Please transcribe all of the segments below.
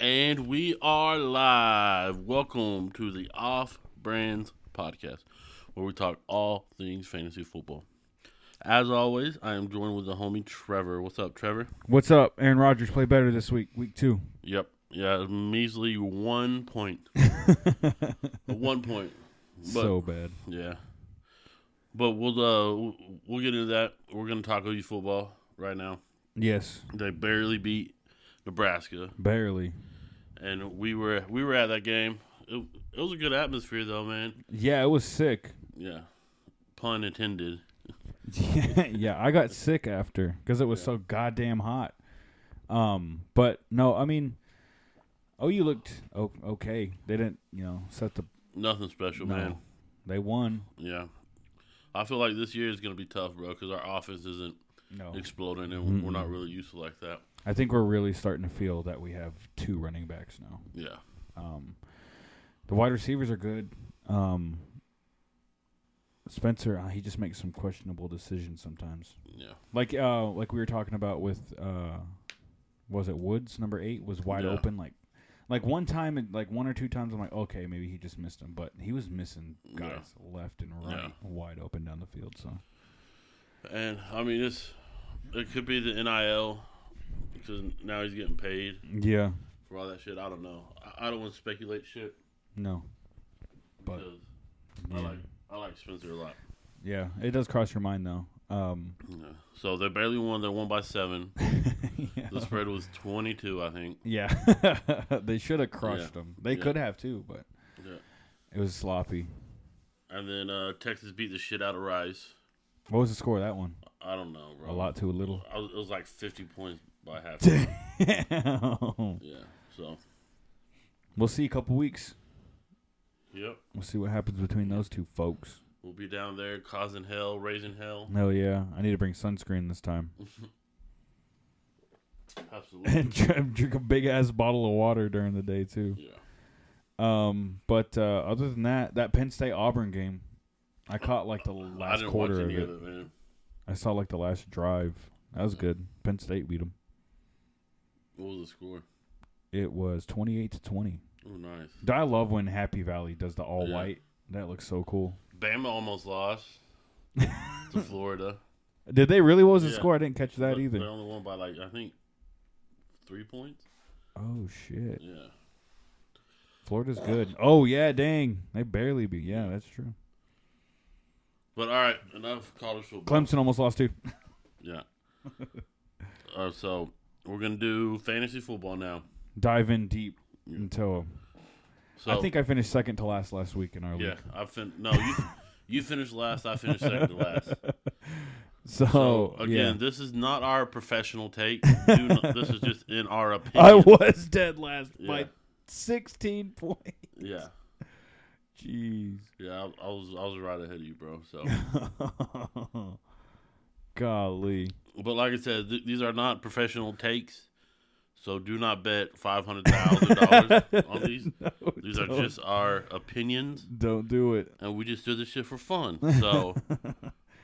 And we are live. Welcome to the Off Brands Podcast, where we talk all things fantasy football. As always, I am joined with the homie Trevor. What's up, Trevor? What's up? Aaron Rodgers play better this week, week two. Yep. Yeah, measly one point. one point. But, so bad. Yeah. But we'll uh we'll get into that. We're gonna talk OU football right now. Yes, They barely beat Nebraska, barely. And we were we were at that game. It, it was a good atmosphere though, man. Yeah, it was sick. Yeah, pun intended. yeah, I got sick after because it was so goddamn hot. Um, but no, I mean, oh, you looked o- okay. They didn't, you know, set the. Nothing special, No. man. They won. Yeah, I feel like this year is gonna be tough, bro, because our offense isn't No, exploding, and we're not really used to like that. I think we're really starting to feel that we have two running backs now. Yeah, Um, the wide receivers are good. Um, Spencer, uh, he just makes some questionable decisions sometimes. yeah, Like uh like we were talking about with uh was it Woods number 8 was wide Yeah. open like like one time and like one or two times I'm like okay maybe he just missed him but he was missing Yeah. guys left and right Yeah. wide open down the field so and I mean it's it could be the NIL because now he's getting paid yeah for all that shit. I don't know. I, I don't want to speculate shit no But- because yeah. I like I like Spencer a lot. yeah it does cross your mind though um Yeah. So they barely won. They won by seven. yeah, The spread was twenty two, I think. yeah. they should have crushed them they could have too but Yeah. it was sloppy And then uh, Texas beat the shit out of Rice. what was the score of that one I don't know, bro. a lot to a little I was, it was like fifty points by half. Damn. yeah. So. we'll see a couple weeks Yep. we'll see what happens between those two folks We'll be down there causing hell, raising hell. Hell yeah. I need to bring sunscreen this time. Absolutely. and drink drink a big ass bottle of water during the day too. yeah. Um, but uh, other than that, that Penn State Auburn game, I caught like the last quarter of it. of it, man. I saw like the last drive. That was good. Penn State beat them. What was the score? It was twenty eight to twenty. Oh, nice. I love when Happy Valley does the all Yeah. white. That looks so cool. Bama almost lost to Florida. Did they really? What was the Yeah. score? I didn't catch that But either. They only won by like I think three points. Oh shit. Yeah. Florida's good. Oh yeah, dang. They barely beat. Yeah, that's true. But all right, enough college football. Clemson almost lost too. Yeah. uh, so we're gonna do fantasy football now. Dive in deep Yeah. until So I think I finished second to last last week in our yeah, league. Yeah, I fin. No, you you finished last. I finished second to last. So, So again, yeah. this is not our professional take. Do not, this is just in our opinion. I was dead last Yeah. by 16 points. Yeah, Jeez. yeah. I, I was I was right ahead of you, bro. So, Golly. but like I said, th- these are not professional takes. So do not bet five hundred thousand dollars on these. No, These are don't- just our opinions, Don't do it. and we just do this shit for fun. So,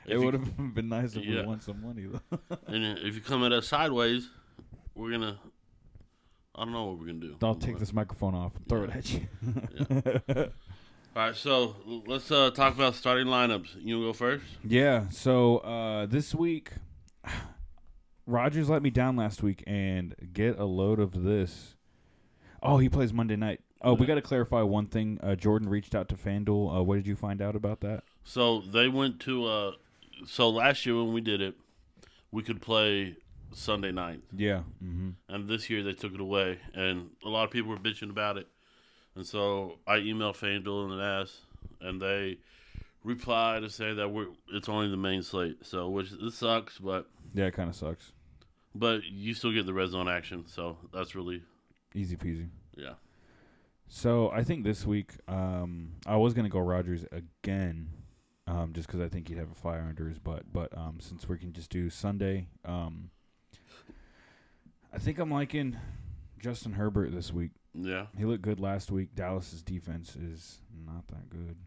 It would have been nice if Yeah. we won some money, though. and if you come at us sideways, we're gonna. I don't know what we're gonna do. I'll take this microphone off and throw it at you. All right, so let's uh, talk about starting lineups. You go first? Yeah. So uh, this week, Rodgers let me down last week, and get a load of this. Oh, he plays Monday night. Oh, we got to clarify one thing. Uh, Jordan reached out to FanDuel. Uh, what did you find out about that? So they went to. Uh, so last year when we did it, we could play Sunday night, Yeah. Mm-hmm. and this year they took it away, and a lot of people were bitching about it. And so I emailed FanDuel and asked, and they replied to say that we're it's only the main slate. So which this sucks, but Yeah, it kind of sucks. but you still get the red zone action, so that's really Easy peasy. yeah. So I think this week, um, I was gonna go Rodgers again, um, just because I think he'd have a fire under his butt. But um, since we can just do Sunday, um, I think I'm liking Justin Herbert this week. Yeah. He looked good last week. Dallas's defense is not that good.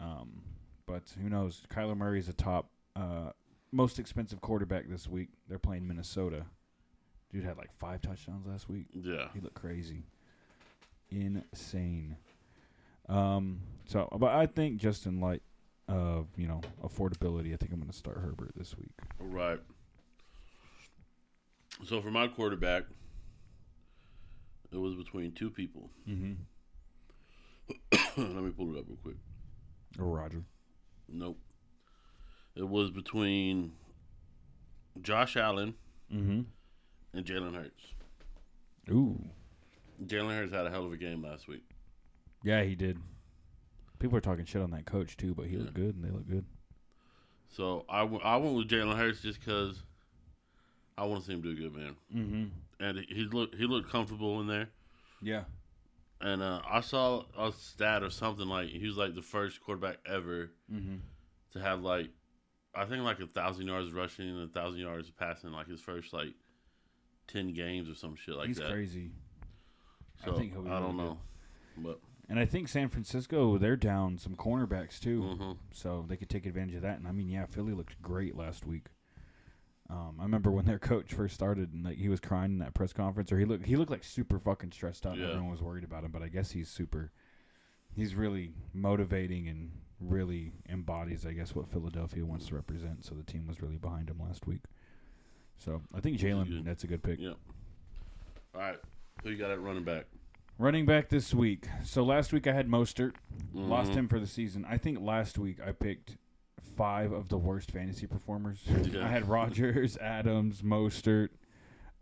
Um, but who knows? Kyler Murray's a top, uh, most expensive quarterback this week. They're playing Minnesota. Dude had like five touchdowns last week. Yeah. He looked crazy, insane. Um. So, but I think just in light of you know affordability, I think I'm going to start Herbert this week. Right. So for my quarterback, it was between two people. Mm-hmm. Let me pull it up real quick. Or Roger. Nope. It was between Josh Allen Mm-hmm. and Jalen Hurts. Ooh. Jalen Hurts had a hell of a game last week. Yeah, he did. People are talking shit on that coach too, but he Yeah. looked good and they look good. So I, w- I went with Jalen Hurts just because I want to see him do good, man. Mm-hmm. And he looked he looked comfortable in there. Yeah. And uh, I saw a stat or something like he was like the first quarterback ever Mm-hmm. to have like I think like a thousand yards rushing and a thousand yards passing like his first like ten games or some shit like He's that. He's crazy. I So I, think he'll be don't really know, but And I think San Francisco, they're down some cornerbacks too, mhm. so they could take advantage of that. And I mean, yeah, Philly looked great last week. Um, I remember when their coach first started, and like he was crying in that press conference, or he looked he looked like super fucking stressed out. and Yeah. Everyone was worried about him, but I guess he's super. He's really motivating and really embodies, I guess, what Philadelphia wants to represent. So the team was really behind him last week. So I think Jalen, good. that's a good pick. yeah. All right, who you got at running back? Running back this week. So last week I had Mostert. Lost Mhm. him for the season. I think last week I picked five of the worst fantasy performers. Yeah. I had Rodgers, Adams, Mostert.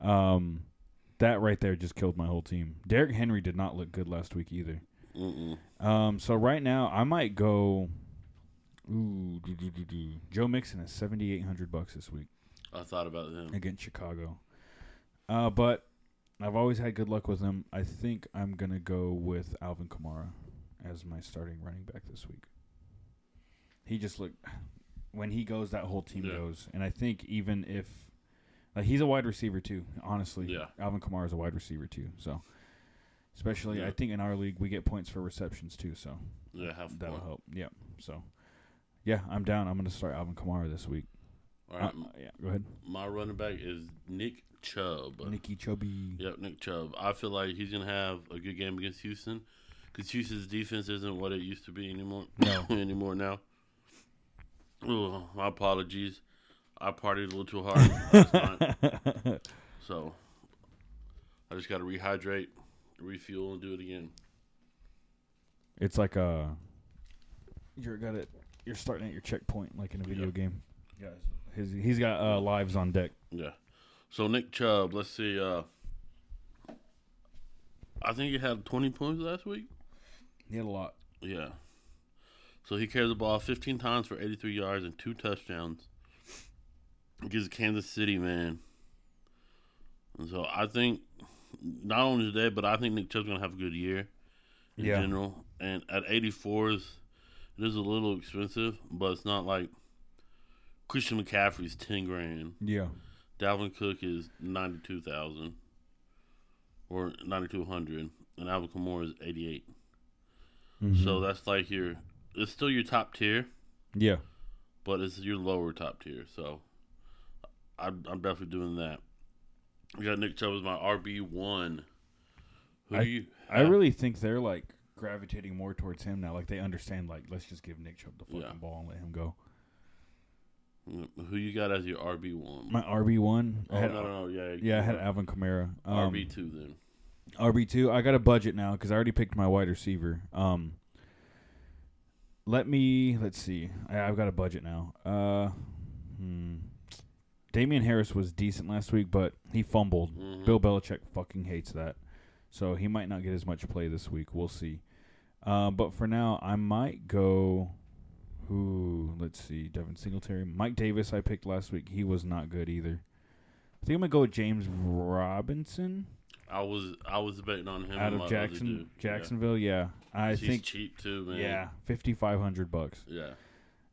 Um, that right there just killed my whole team. Derrick Henry did not look good last week either. Mm-mm. Um, so right now I might go. Ooh, do, do, do, do. Joe Mixon is seventy eight hundred bucks this week I thought about him. against Chicago. Uh, but I've always had good luck with him. I think I'm gonna go with Alvin Kamara as my starting running back this week. He just looked when he goes, that whole team Yeah. goes, and I think even if like he's a wide receiver too, honestly, Yeah. Alvin Kamara is a wide receiver too. So especially, I think in our league we get points for receptions too. So Yeah, have that'll fun. help. Yeah. So yeah, I'm down. I'm gonna start Alvin Kamara this week. All right, Uh, yeah, go ahead. my running back is Nick Chubb. Nicky Chubby. Yep, Nick Chubb. I feel like he's gonna have a good game against Houston, because Houston's defense isn't what it used to be anymore. No. anymore now. Ooh, my apologies. I partied a little too hard last night, so I just got to rehydrate, refuel, and do it again. It's like a you're got it. You're starting at your checkpoint, like in a video Yeah. game. Guys, his he's got uh, lives on deck. Yeah. So Nick Chubb, let's see. Uh, I think he had 20 points last week. He had a lot. Yeah. So he carried the ball 15 times for 83 yards and two touchdowns Gives Kansas City, man. And so I think not only today, but I think Nick Chubb's gonna have a good year in Yeah. general. And at 84s, it is a little expensive, but it's not like Christian McCaffrey's 10 grand. Yeah, Dalvin Cook is 92,000 or 9200 and Alvin Kamara is 88. Mm-hmm. So that's like your it's still your top tier, yeah, but it's your lower top tier. So I'm, I'm definitely doing that. We got Nick Chubb as my RB one. Who I- do you? I have? really think they're like gravitating more towards him now. Like they understand, like let's just give Nick Chubb the fucking Yeah. ball and let him go. who you got as your RB one? My RB one, oh no, no, no, yeah, yeah, I had Alvin Kamara. Um, RB two then. RB two. I got a budget now because I already picked my wide receiver. Um, let me let's see. I, I've got a budget now. Uh, hmm. Damien Harris was decent last week, but he fumbled. Mhm. Bill Belichick fucking hates that, so he might not get as much play this week. We'll see. Uh, but for now, I might go. Who? Let's see. Devin Singletary, Mike Davis. I picked last week. He was not good either. I think I'm gonna go with James Robinson I was I was betting on him out of Jackson. Jacksonville. Yeah, I Yeah. He's think cheap too, man. yeah, fifty five hundred bucks, yeah,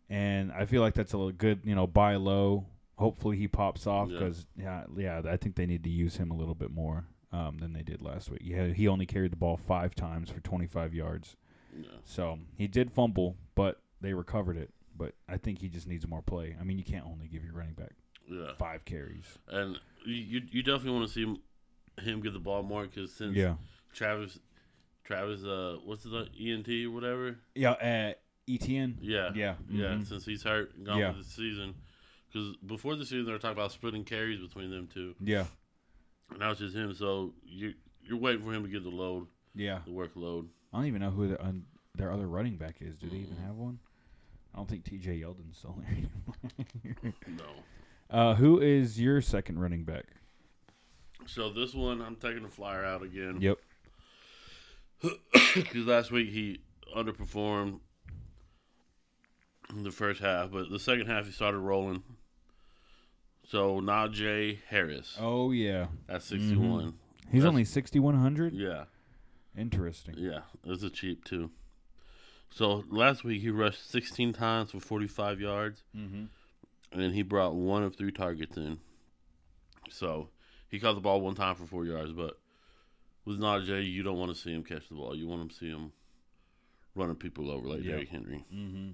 and I feel like that's a good. You know, buy low. Hopefully he pops off because yeah, yeah, I think they need to use him a little bit more um, than they did last week. Yeah, he only carried the ball five times for twenty five yards, yeah. so he did fumble, but they recovered it. But I think he just needs more play. I mean, you can't only give your running back Yeah, five carries. and you you, you definitely want to see him, get the ball more because since Yeah, Travis Travis uh what's the ENT or whatever yeah. Uh, ETN. yeah Yeah, yeah mhm. since he's hurt and gone Yeah. for the season because before the season they were talking about splitting carries between them two Yeah, and now it's just him so you you're waiting for him to get the load yeah. the workload I don't even know who the, un, their other running back is. Do they even Mm. have one? I don't think T.J. Yeldon's still there anymore. no uh, who is your second running back? So this one I'm taking the flyer out again Yep. because last week he underperformed the first half, but the second half he started rolling. So Najee Harris Oh yeah, at 61. he's That's- only sixty one hundred. Yeah, Interesting. yeah, it's a cheap too. So last week he rushed 16 times for 45 yards, Mm-hmm. and he brought one of three targets in. So he caught the ball one time for four yards, but with Najee, you don't want to see him catch the ball. You want to see him running people over like Yeah. Derrick Henry. Mm-hmm.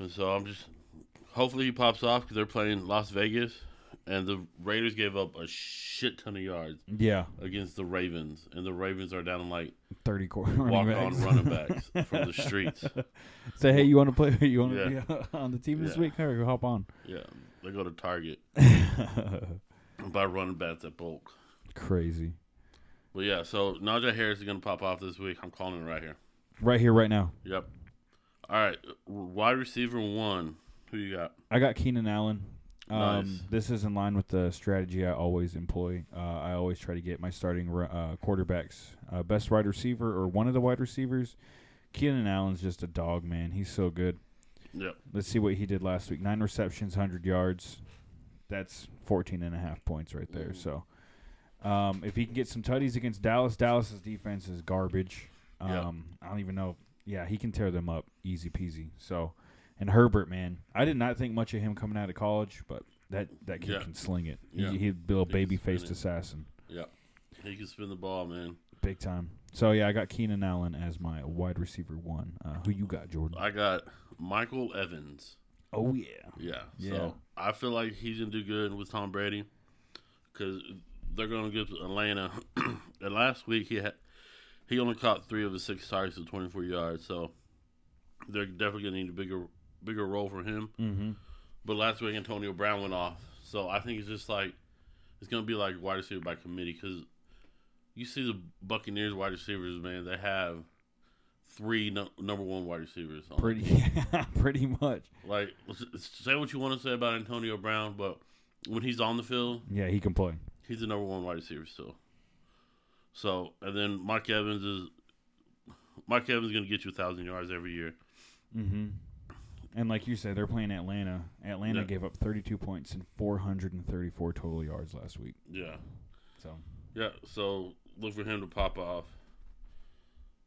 And so I'm just hopefully he pops off because they're playing Las Vegas, and the Raiders gave up a shit ton of yards Yeah, against the Ravens, and the Ravens are down like thirty core walk on running backs from the streets. Say, hey, you want to play? You want to Yeah. be on the team this Yeah. week? Hurry, hop on. Yeah, they go to Target by running backs at bulk. Crazy. But yeah, so Najee Harris is gonna pop off this week. I'm calling it right here. Right here, right now. Yep. All right, wide receiver one. Who you got? I got Keenan Allen. Um, Nice. This is in line with the strategy I always employ. Uh, I always try to get my starting uh, quarterbacks, uh, best wide receiver or one of the wide receivers. Keenan Allen's just a dog, man. He's so good. Yep. Let's see what he did last week. Nine receptions, 100 yards. That's 14 and a half points right there. So um, if he can get some tutties against Dallas, Dallas's defense is garbage. Um, Yeah. I don't even know. Yeah, he can tear them up easy peasy. So, and Herbert, man, I did not think much of him coming out of college, but that that kid Yeah. can sling it. Yeah. He, he'd be a baby faced assassin, Yeah, He can spin the ball, man. big time. So yeah, I got Keenan Allen as my wide receiver one. Uh, who you got, Jordan? I got Michael Evans. Oh yeah, Yeah. Yeah. So I feel like he's gonna do good with Tom Brady because they're gonna give Atlanta. and last week he had he only caught three of his six targets at 24 yards, so they're definitely gonna need a bigger bigger role for him. mm-hmm. But last week Antonio Brown went off, so I think it's just like it's gonna be like wide receiver by committee because you see the Buccaneers wide receivers, man. They have three no, number one wide receivers. On pretty, pretty much. like say what you want to say about Antonio Brown, but when he's on the field, Yeah, he can play. he's the number one wide receiver still. So and then Mike Evans is Mike Evans is gonna get you a thousand yards every year. Mm-hmm. And like you said, they're playing Atlanta. Atlanta Yeah. gave up 32 points and 434 total yards last week. Yeah, So yeah. So look for him to pop off.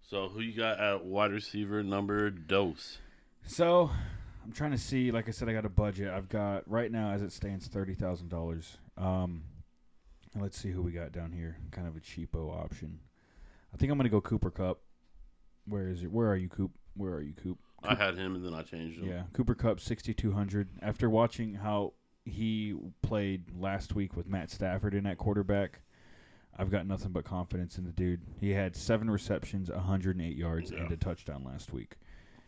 So who you got at wide receiver number dose? So I'm trying to see. Like I said, I got a budget. I've got right now, as it stands, thirty thousand dollars. Um, let's see who we got down here. Kind of a cheapo option. I think I'm gonna go Cooper Kupp. Where is it? Where are you, Coop? Where are you, Coop? I had him and then I changed him. Yeah, Cooper Kupp, 6,200. After watching how he played last week with Matt Stafford in that quarterback, I've got nothing but confidence in the dude. He had seven receptions, 108 yards, and a touchdown last week.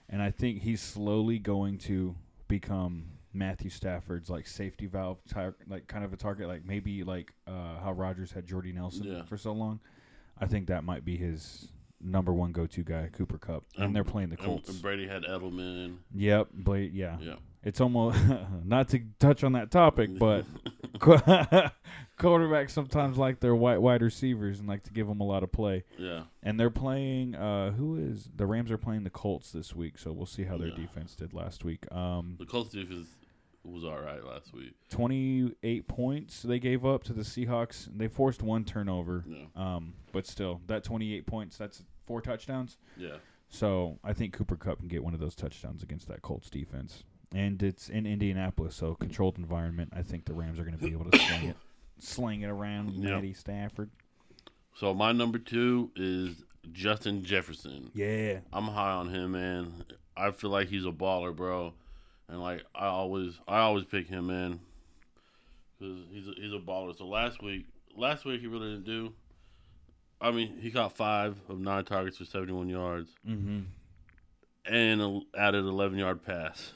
And I think he's slowly going to become Matthew Stafford's like safety valve, tar- like kind of a target, like maybe like uh, how Rodgers had Jordy Nelson Yeah. for so long. I think that might be his number one go-to guy, Cooper Kupp, and, And- they're playing the Colts. and Brady had Edelman. Yep, Blade. Yeah, Yeah. It's almost not to touch on that topic, but quarterbacks sometimes like their white wide receivers and like to give them a lot of play. yeah. And they're playing. Uh, who is the Rams are playing the Colts this week, so we'll see how their Yeah. defense did last week. Um, The Colts defense was all right last week. twenty eight points they gave up to the Seahawks. They forced one turnover. Yeah. Um, but still, that twenty eight points. That's four touchdowns. Yeah. So I think Cooper Kupp can get one of those touchdowns against that Colts defense. And it's in Indianapolis, so controlled environment. I think the Rams are going to be able to sling it, sling it around Yep. Matty Stafford. So my number two is Justin Jefferson. Yeah, I'm high on him, man. I feel like he's a baller, bro. And like I always, I always pick him in because he's a, he's a baller. So last week, last week he really didn't do. I mean, he caught five of nine targets for 71 yards Mm-hmm. and a, added 11 yard pass.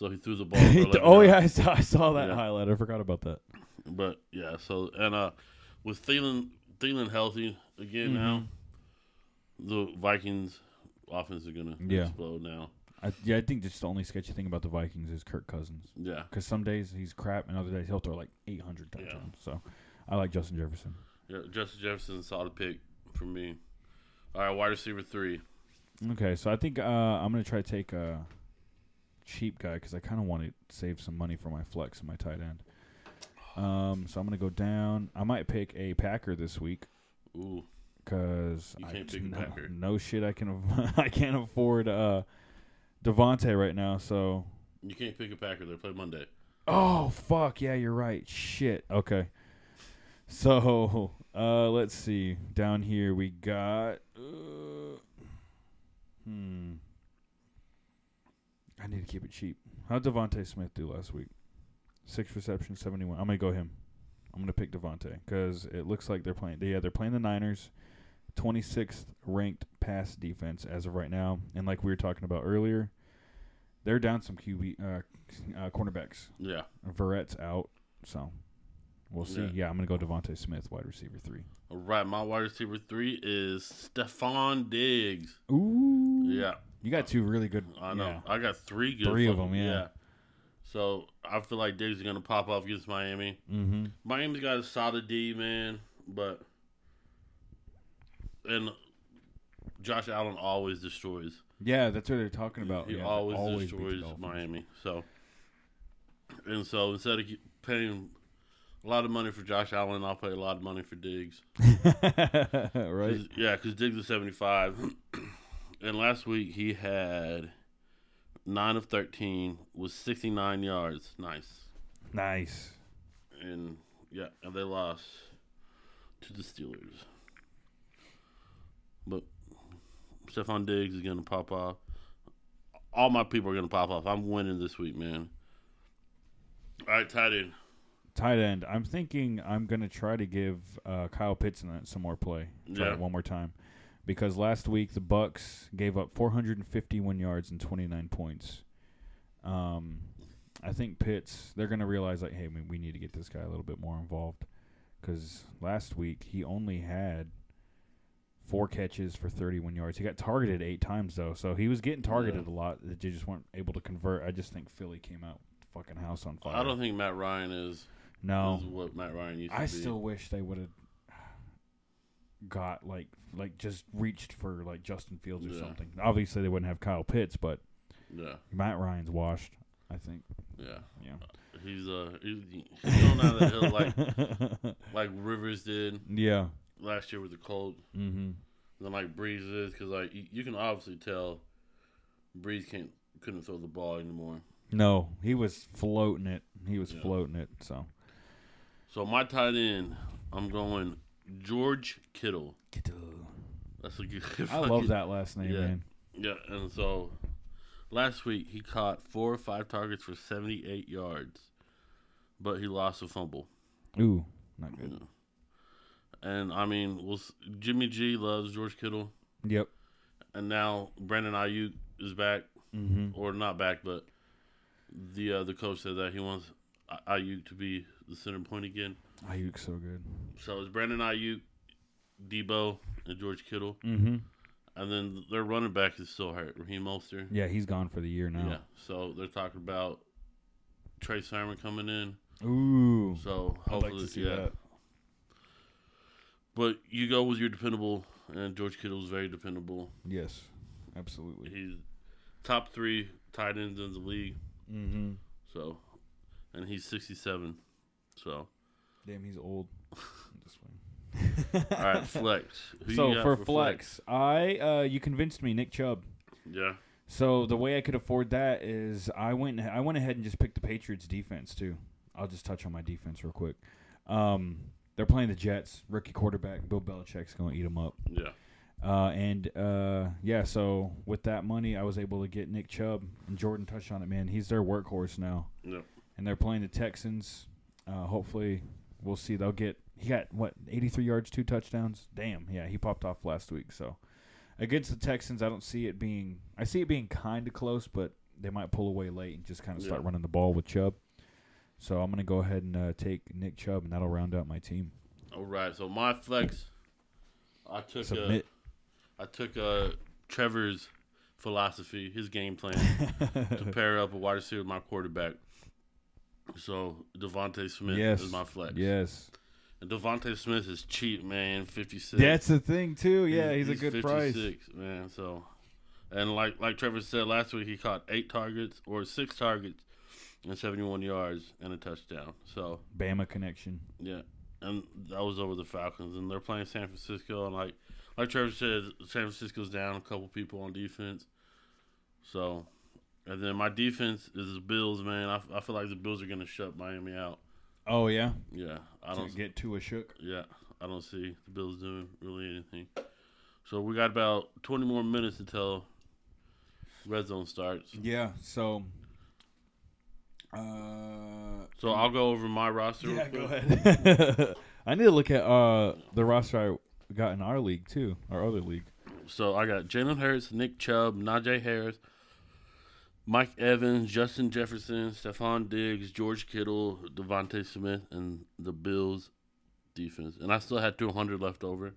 So he threw the ball. For 11 oh yeah, I saw, I saw that Yeah. highlight. I forgot about that. But yeah, so and uh, with Thielen Thielen healthy again now, the Vikings offense is gonna Yeah. explode now. I, yeah, I think just the only sketchy thing about the Vikings is Kirk Cousins. Yeah, Because some days he's crap, and other days he'll throw like 800 Yeah. touchdowns. So I like Justin Jefferson. yeah. Justin Jefferson solid pick for me. All right, wide receiver three. Okay, so I think uh, I'm gonna try to take a cheap guy because I kind of want to save some money for my flex and my tight end. Um, so I'm gonna go down. I might pick a Packer this week Ooh, because I can't pick a no, Packer. no shit. I can I can't afford uh, Davante right now. So you can't pick a Packer. They play Monday. oh fuck yeah, you're right. Shit. Okay. So uh, let's see. Down here we got. Uh, hmm. I need to keep it cheap. How'd DeVonta Smith do last week? Six receptions, seventy-one. I'm gonna go him. I'm gonna pick DeVonta because it looks like they're playing. Yeah, they're playing the Niners. 26th ranked pass defense as of right now, and like we were talking about earlier, they're down some QB uh, uh, cornerbacks. Yeah. Verrett's out, so we'll see. Yeah. Yeah, I'm gonna go DeVonta Smith, wide receiver three. All right, my wide receiver three is Stefon Diggs. Ooh, Yeah, you got two really good. I know. Yeah. I got three good. Three of them, yeah. So I feel like Diggs is gonna pop off against Miami. Mm-hmm. Miami's got a solid D, man, but and Josh Allen always destroys. Yeah, that's what they're talking about. He yeah, always, the destroys Miami. So and so instead of paying a lot of money for Josh Allen, I'll pay a lot of money for Diggs. right? 'Cause- Yeah, because Diggs is seventy five, and last week he had nine of thirteen with sixty nine yards. Nice. Nice. and yeah, and they lost to the Steelers. But Stefon Diggs is gonna pop off. All my people are gonna pop off. I'm winning this week, man. All right, tight end. Tight end. I'm thinking I'm gonna try to give uh, Kyle Pitts some more play. Try Yeah. it one more time, because last week the Bucs gave up 451 yards and 29 points. Um, I think Pitts. They're gonna realize like, hey, we, we need to get this guy a little bit more involved, because last week he only had four catches for 31 yards. He got targeted eight times though, so he was getting targeted a lot. They just weren't able to convert. I just think Philly came out fucking house on fire. I don't think Matt Ryan is, no. is what Matt Ryan used to be. I still wish they would have got like like just reached for like Justin Fields or Yeah. something. Obviously they wouldn't have Kyle Pitts, but yeah, Matt Ryan's washed. I think. yeah. Yeah. He's uh he's, he's going down the hill like like Rivers did yeah. last year with the Colts. Mm-hmm. than like Brees is because like you, you can obviously tell Brees can't couldn't throw the ball anymore. No, he was floating it. He was Yeah. floating it. So. So my tight end, I'm going George Kittle. Kittle. That's a good. I love that last name, Yeah. man. Yeah, and so last week he caught four or five targets for 78 yards, but he lost a fumble. Ooh, not good. Yeah. And I mean, we'll, Jimmy G loves George Kittle, Yep. and now Brandon Aiyuk is back, Mm-hmm. or not back, but the uh, the coach said that he wants Aiyuk to be the center point again. Aiyuk's so good. So it's Brandon Aiyuk, Deebo, and George Kittle, Mm-hmm. and then their running back is still hurt, Raheem Mostert. Yeah, he's gone for the year now. Yeah. So they're talking about Trey Sermon coming in. Ooh. So like hopefully, see yeah. that. But you go with your dependable, and George Kittle's very dependable. Yes. Absolutely. He's top three tight ends in the league. Mm-hmm. So, and he's sixty-seven. So, Damn, he's old. This way. all right, flex. Who so you got for, flex, I uh, you convinced me, Nick Chubb. Yeah. So the way I could afford that is I went I went ahead and just picked the Patriots defense too. I'll just touch on my defense real quick. Um, they're playing the Jets, rookie quarterback Bill Belichick's going to eat them up. Yeah. Uh, and uh, yeah, so with that money, I was able to get Nick Chubb and Jordan touched on it. Man, he's their workhorse now, Yep. and they're playing the Texans. Uh, hopefully, we'll see. They'll get. He got what 83 yards, two touchdowns. Damn, yeah, he popped off last week. So against the Texans, I don't see it being. I see it being kind of close, but they might pull away late and just kind of start Yeah. running the ball with Chubb. So I'm gonna go ahead and uh, take Nick Chubb, and that'll round out my team. All right. So my flex, I took uh, Submit. I took uh, Trevor's philosophy, his game plan to pair up a wide receiver with my quarterback. So DeVonta Smith yes. is my flex. Yes. And DeVonta Smith is cheap, man. Fifty six. That's the thing too. Yeah, he's, a good price. 56, man. So, and like like Trevor said last week, he caught eight targets or six targets and seventy one yards and a touchdown. So Bama connection. yeah, and that was over the Falcons, and they're playing San Francisco, and like like Trevor said, San Francisco's down a couple people on defense. So, and then my defense is the Bills, man. I, I feel like the Bills are gonna shut Miami out. Oh yeah. Yeah, I don't get too a shook. yeah, I don't see the Bills doing really anything. So we got about 20 more minutes until red zone starts. Yeah. So. Uh. So I'll go over my roster. Yeah, go ahead. I need to look at uh the roster I got in our league too, our other league. So I got Jalen Hurts, Nick Chubb, Najee Harris, Mike Evans, Justin Jefferson, Stefon Diggs, George Kittle, DeVonta Smith, and the Bills defense. And I still had 200 left over.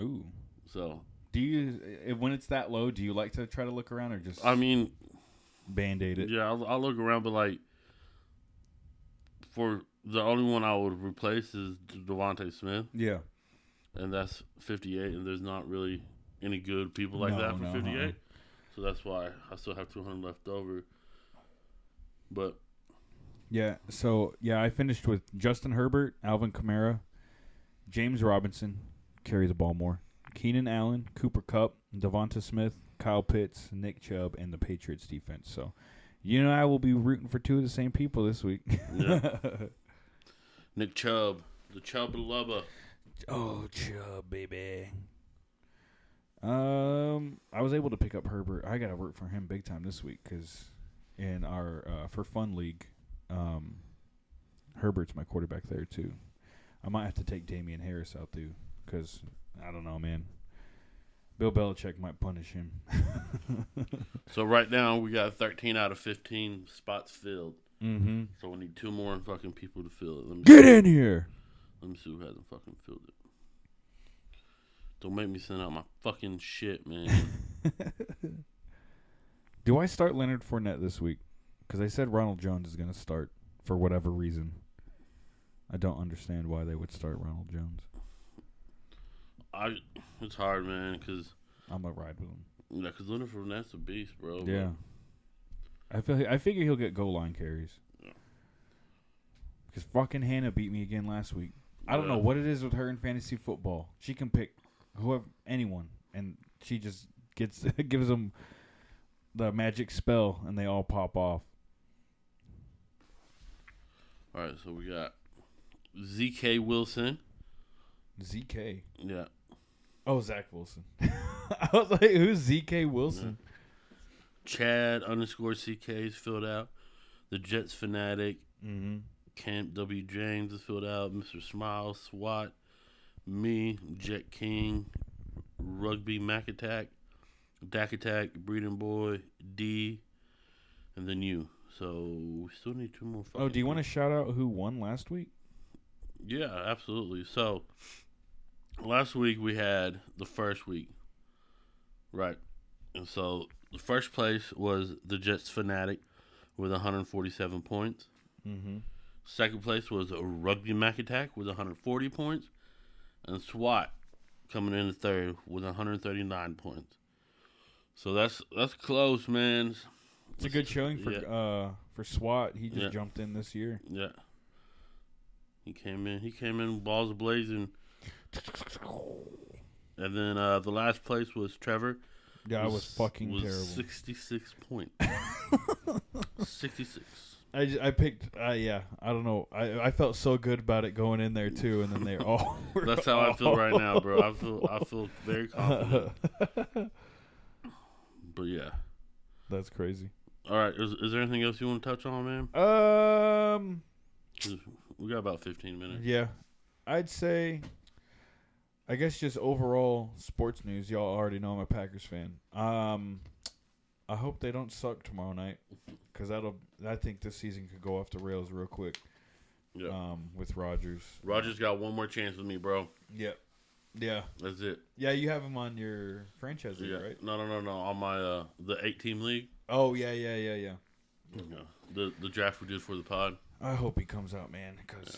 Ooh. So Do you eh, when it's that low? Do you like to try to look around or just I mean, band aid it? Yeah, I'll, I'll look around, but like for the only one I would replace is DeVonta Smith, Yeah. and that's 58, and there's not really any good people like No, that for no, 58. uh-uh. So that's why I still have 200 left over. But Yeah. So yeah, I finished with Justin Herbert, Alvin Kamara, James Robinson, carry the ball more, Keenan Allen, Cooper Kupp, DeVonta Smith, Kyle Pitts, Nick Chubb, and the Patriots defense. So you and I will be rooting for two of the same people this week. Yeah. Nick Chubb, the Chubb lover. oh, Chubb, baby. Um, I was able to pick up Herbert. I got to work for him big time this week because in our uh, for fun league, um, Herbert's my quarterback there too. I might have to take Damien Harris out too because I don't know, man. Bill Belichick might punish him. So right now we got 13 out of 15 spots filled. mm-hmm. So we need two more fucking people to fill it. Let me Get in here. Let me see who hasn't fucking filled it. Don't make me send out my fucking shit, man. Do I start Leonard Fournette this week? Because I said Ronald Jones is going to start for whatever reason. I don't understand why they would start Ronald Jones. I it's hard, man, because I'm gonna ride with him. yeah, cause Leonard Fournette's a beast, bro. Yeah, I feel. I figure he'll get goal line carries. Yeah. Because fucking Hannah beat me again last week. I don't know what it is with her in fantasy football. She can pick whoever, anyone, and she just gets gives them the magic spell, and they all pop off. All right, so we got Z.K. Wilson. ZK. Yeah, Oh, Zach Wilson. I was like, who's ZK Wilson? Chad underscore C.K. is filled out. The Jets fanatic. Mm-hmm. Camp W. James is filled out. Mr. Smile, SWAT, me, Jet King, Rugby Mac Attack, Dak Attack, Breeding Boy, D, and then you. So we still need two more. Oh, do you want to shout out who won last week? Yeah, absolutely. So last week we had the first week, right? And so the first place was the Jets Fanatic with 147 points. Mm-hmm. Second place was a Rugby Mac Attack with 140 points, and SWAT coming in third with 139 points. So that's that's close, man. It's a good showing for Yeah. uh for SWAT. He just Yeah. jumped in this year. Yeah. He came in. He came in balls blazing. And then uh, the last place was Trevor. Yeah, I was fucking was terrible. 66 points. 66. I, I picked uh, yeah I don't know I I felt so good about it going in there too and then they all were That's how I feel right now, bro. I feel I feel very confident. But yeah. That's crazy. All right. Is, is there anything else you want to touch on, man? Um, We got about 15 minutes. Yeah, I'd say. I guess just overall sports news. Y'all already know I'm a Packers fan. Um, I hope they don't suck tomorrow night, because that'll. I think this season could go off the rails real quick. Yeah. Um, with Rodgers. Rodgers got one more chance with me, bro. Yep. Yeah. That's it. Yeah, you have him on your franchise league, Yeah. right? No, no, no, no. On my uh the eight team league. Oh yeah, yeah, yeah, yeah. Yeah. The the draft we did for the pod. I hope he comes out, man, because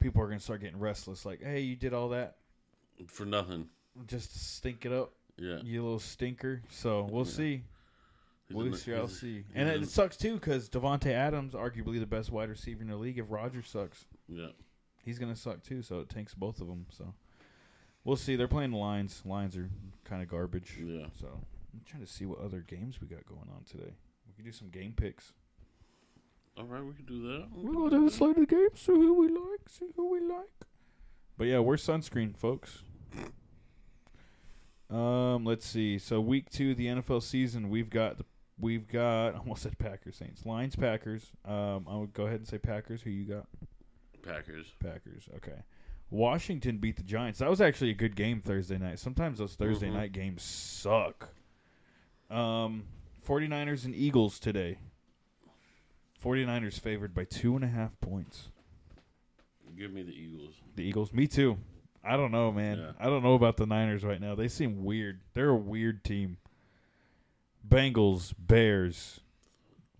people are gonna start getting restless. Like, hey, you did all that For nothing. just to stink it up, Yeah. you little stinker. So we'll Yeah. see. We shall see. And it sucks too because Davante Adams, arguably the best wide receiver in the league. If Rodgers sucks, Yeah. he's gonna suck too. So it tanks both of them. So we'll see. They're playing the Lions. Lions are kind of garbage. Yeah. So I'm trying to see what other games we got going on today. We can do some game picks. All right, we can do that. We We're gonna do do the that. slate of the game, see who we like, see who we like. But yeah, we're sunscreen, folks. Um, let's see. So week two of the NFL season, we've got the we've got I almost said Packers Saints. Lions Packers. Um, I would go ahead and say Packers. Who you got? Packers. Packers. Okay. Washington beat the Giants. That was actually a good game Thursday night. Sometimes those Thursday Mhm. night games suck. Um, 49ers and Eagles today. 49ers favored by two and a half points. Give me the Eagles. The Eagles. Me too. I don't know, man. Yeah. I don't know about the Niners right now. They seem weird. They're a weird team. Bengals, Bears,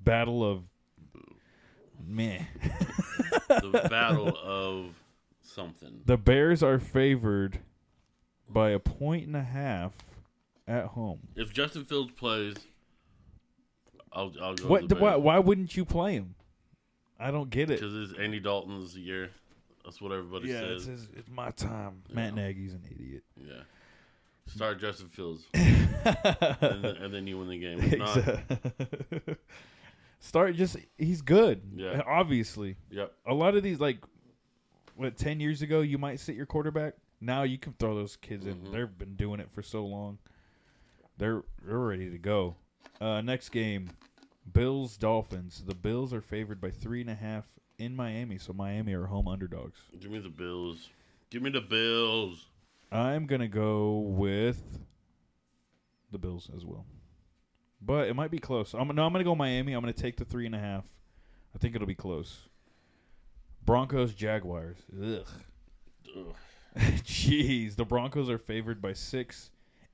battle of meh. The battle of something. The Bears are favored by a point and a half at home. If Justin Fields plays, I'll I'll go. What? Why, why wouldn't you play him? I don't get it. Because it's Andy Dalton's year. That's what everybody Yeah, says. says it's my time. Matt Nagy's an idiot. Yeah. Start Justin Fields, and, then, and then you win the game. If not, Exa- Start just he's good. Yeah. Obviously. yep. A lot of these like what 10 years ago you might sit your quarterback. Now you can throw those kids in. Mhm. They've been doing it for so long. They're they're ready to go. Uh, next game, Bills Dolphins. The Bills are favored by three and a half in Miami, so Miami are home underdogs. Give me the Bills. Give me the Bills. I'm gonna go with the Bills as well, but it might be close. I'm no, I'm gonna go Miami. I'm gonna take the three and a half. I think it'll be close. Broncos Jaguars. Ugh. Ugh. Jeez, the Broncos are favored by six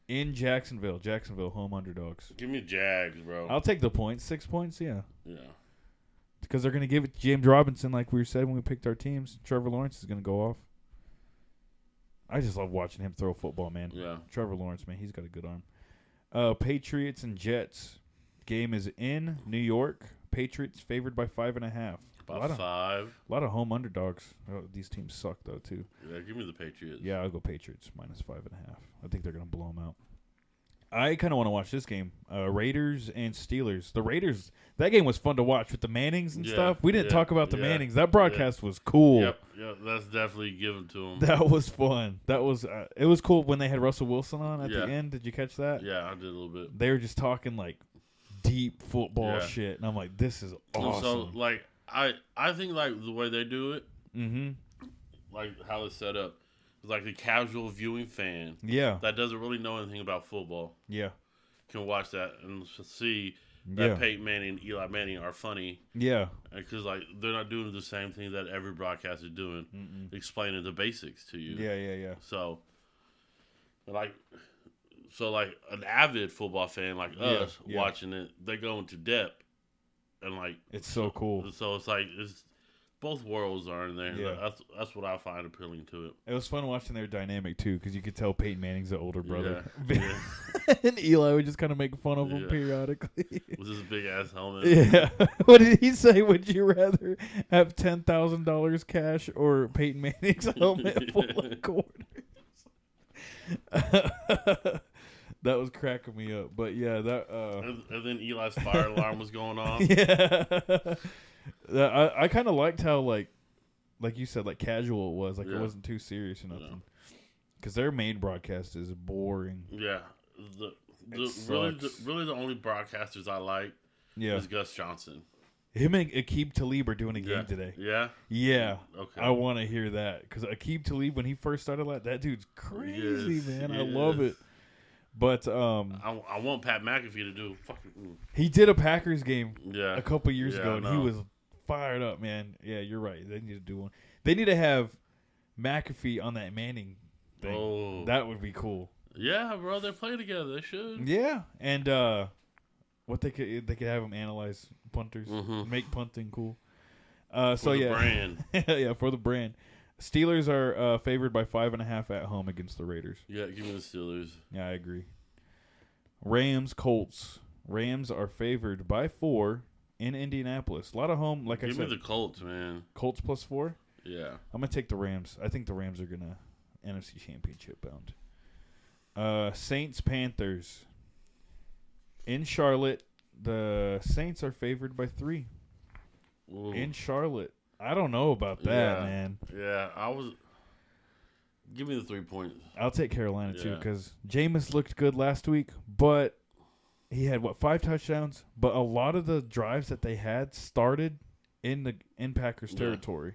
in Jacksonville. Jacksonville home underdogs. Give me Jags, bro. I'll take the points. Six points, yeah, yeah. because they're gonna give it to James Robinson, like we said when we picked our teams. Trevor Lawrence is gonna go off. I just love watching him throw football, man. Yeah. Trevor Lawrence, man, he's got a good arm. Uh, Patriots and Jets. Game is in New York. Patriots favored by five and a half. A lot About of, five. a lot of home underdogs. Oh, these teams suck though too. Yeah, give me the Patriots. Yeah, I'll go Patriots minus five and a half. I think they're gonna blow them out. I kind of want to watch this game. Uh, Raiders and Steelers. The Raiders. That game was fun to watch with the Mannings and Yeah, stuff. We didn't yeah, talk about the yeah, Mannings. That broadcast was cool. Yep. Yep. That's definitely given to them. That was fun. That was. Uh, it was cool when they had Russell Wilson on at the end. Did you catch that? yeah, I did a little bit. They were just talking like deep football shit, and I'm like, this is awesome. So like I I think like the way they do it, mm-hmm. like how it's set up, like the casual viewing fan Yeah. that doesn't really know anything about football Yeah. can watch that and see that Yeah. Peyton Manning and Eli Manning are funny Yeah. because like they're not doing the same thing that every broadcast is doing, Mm-mm. explaining the basics to you. Yeah. Yeah. Yeah. So, like, so like an avid football fan like Yeah, us yeah. watching it, they go into depth, and like It's so cool. So it's like it's both worlds are in there. Yeah. That's that's what I find appealing to it. It was fun watching their dynamic too, because you could tell Peyton Manning's the older brother, Yeah. and Eli would just kind of make fun of him Yeah. periodically. With this big ass helmet. yeah. what did he say? Would you rather have ten thousand dollars cash or Peyton Manning's helmet full of quarters? Uh, that was cracking me up. But yeah, that. Uh, And, and then Eli's fire alarm was going on. yeah. I I kind of liked how like like you said like casual it was like it wasn't too serious or nothing. Because their main broadcast is boring. Yeah. The, the really the, really the only broadcasters I like Yeah, is Gus Johnson. Him and Aqib Talib are doing a game Yeah. today. Yeah. Yeah. Okay. I want to hear that because Aqib Talib, when he first started, like that dude's crazy, Yes, man. I love it. But um, I, I want Pat McAfee to do fucking. he did a Packers game Yeah. a couple years Yeah, ago, and he was fired up, man. Yeah, you're right. They need to do one. They need to have McAfee on that Manning thing. Oh. That would be cool. yeah, bro. they play together. They should. Yeah, and uh, what they could they could have him analyze punters, Mhm. make punting cool. Uh, so For the yeah, brand. yeah, for the brand. Steelers are uh, favored by five and a half at home against the Raiders. Yeah, give me the Steelers. Yeah, I agree. Rams Colts. Rams are favored by four in Indianapolis. A lot of home, like I said. give me the Colts, man. Colts plus four. Yeah. I'm gonna take the Rams. I think the Rams are gonna NFC Championship bound. Uh, Saints Panthers. In Charlotte, the Saints are favored by three. Ooh. In Charlotte, I don't know about that, Yeah. man. yeah, I was. Give me the three points. I'll take Carolina too because Jameis looked good last week, but he had what five touchdowns. But a lot of the drives that they had started in the in Packers Yeah. territory,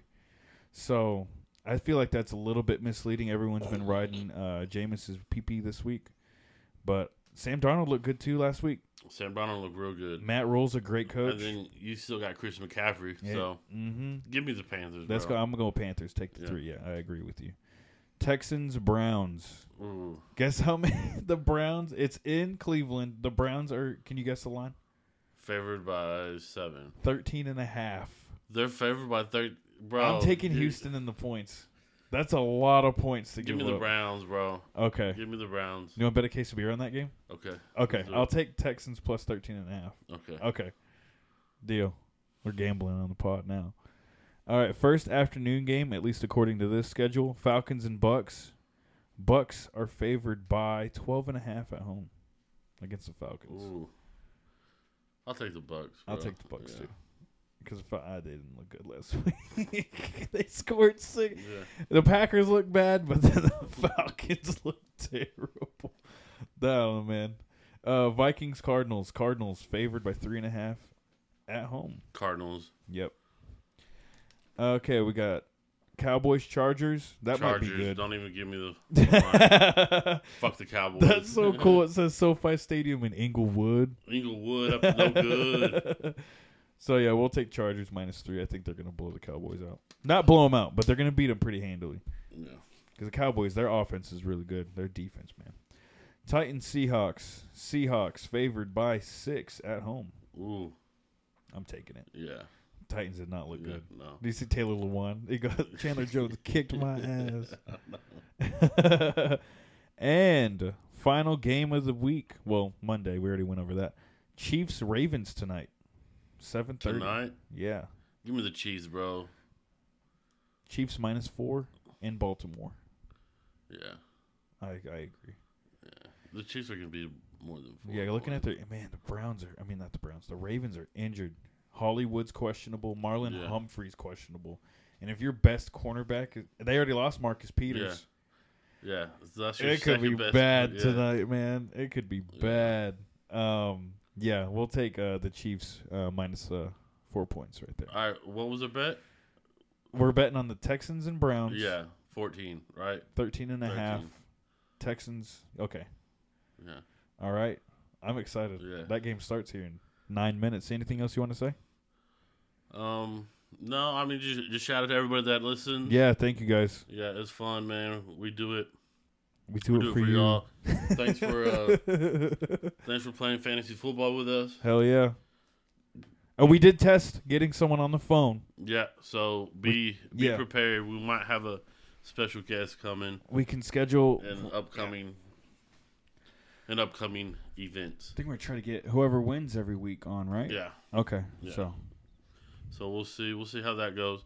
so I feel like that's a little bit misleading. Everyone's been riding uh, Jameis's PP this week, but Sam Darnold looked good too last week. Sam Brown look real good. Matt Rhule's a great coach. And then you still got Chris McCaffrey. Yeah. So mm-hmm. give me the Panthers. Let's go. I'm gonna go with Panthers. Take the Yeah. three. Yeah, I agree with you. Texans Browns. Ooh. Guess how many the Browns? It's in Cleveland. The Browns are. Can you guess the line? Favored by seven. 13 and a half. They're favored by thirty. Bro, I'm taking dude, Houston in the points. That's a lot of points to Give give, me the up. Browns, bro. Okay. Give me the Browns. You want bet a case of beer on that game? Okay. Okay. I'll take Texans plus 13 and a half. Okay. Okay. Deal. We're gambling on the pot now. All right, first afternoon game, at least according to this schedule, Falcons and Bucs. Bucs are favored by 12 and a half at home against the Falcons. Ooh. I'll take the Bucs. I'll take the Bucs Yeah. too. Because I didn't look good last week. they scored six. Yeah. The Packers look bad, but then the Falcons look terrible. No man. Uh, Vikings Cardinals. Cardinals favored by three and a half at home. Cardinals. Yep. Okay, we got Cowboys Chargers. That Chargers. might be good. Don't even give me the. Fuck the Cowboys. That's so cool. It says SoFi Stadium in Inglewood. Inglewood up to no good. So yeah, we'll take Chargers minus three. I think they're gonna blow the Cowboys out. Not blow them out, but they're gonna beat them pretty handily. Yeah. Because the Cowboys, their offense is really good. Their defense, man. Titans Seahawks. Seahawks favored by six at home. Ooh. I'm taking it. Yeah. Titans did not look yeah. good. No. Do you see Taylor Lewan? He got Chandler Jones kicked my ass. and final game of the week. Well, Monday. We already went over that. Chiefs Ravens tonight. Seven thirty. Tonight. Yeah. Give me the Chiefs, bro. Chiefs minus four in Baltimore. Yeah. I I agree. The Chiefs are gonna be more than four. Yeah, looking at their man, the Browns are. I mean, not the Browns. The Ravens are injured. Hollywood's questionable. Marlon Yeah. Humphrey's questionable. And if your best cornerback, is, they already lost Marcus Peters. Yeah. So your It could be best- bad yeah. tonight, man. It could be Yeah. bad. Um, yeah, we'll take uh, the Chiefs uh, minus uh, four points right there. All right. What was the bet? We're betting on the Texans and Browns. Yeah. Fourteen. Right. 13. 13 and a half. Texans. Okay. Yeah. All right. I'm excited. Yeah. That game starts here in nine minutes. Anything else you want to say? Um. No, I mean just just shout out to everybody that listened. Yeah, thank you guys. Yeah, it's fun, man. We do it. We do We it do it for, for you. y'all. Thanks for uh, thanks for playing fantasy football with us. Hell yeah. And we did test getting someone on the phone. Yeah. So be be yeah. prepared. We might have a special guest coming We can schedule. an upcoming an upcoming event. I think we're trying to get whoever wins every week on, right? Yeah. Okay. Yeah. So So we'll see. We'll see how that goes.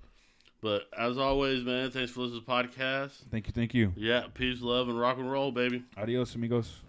But as always, man, thanks for listening to the podcast. thank you, thank you. Yeah, peace, love, and rock and roll, baby. Adios, amigos.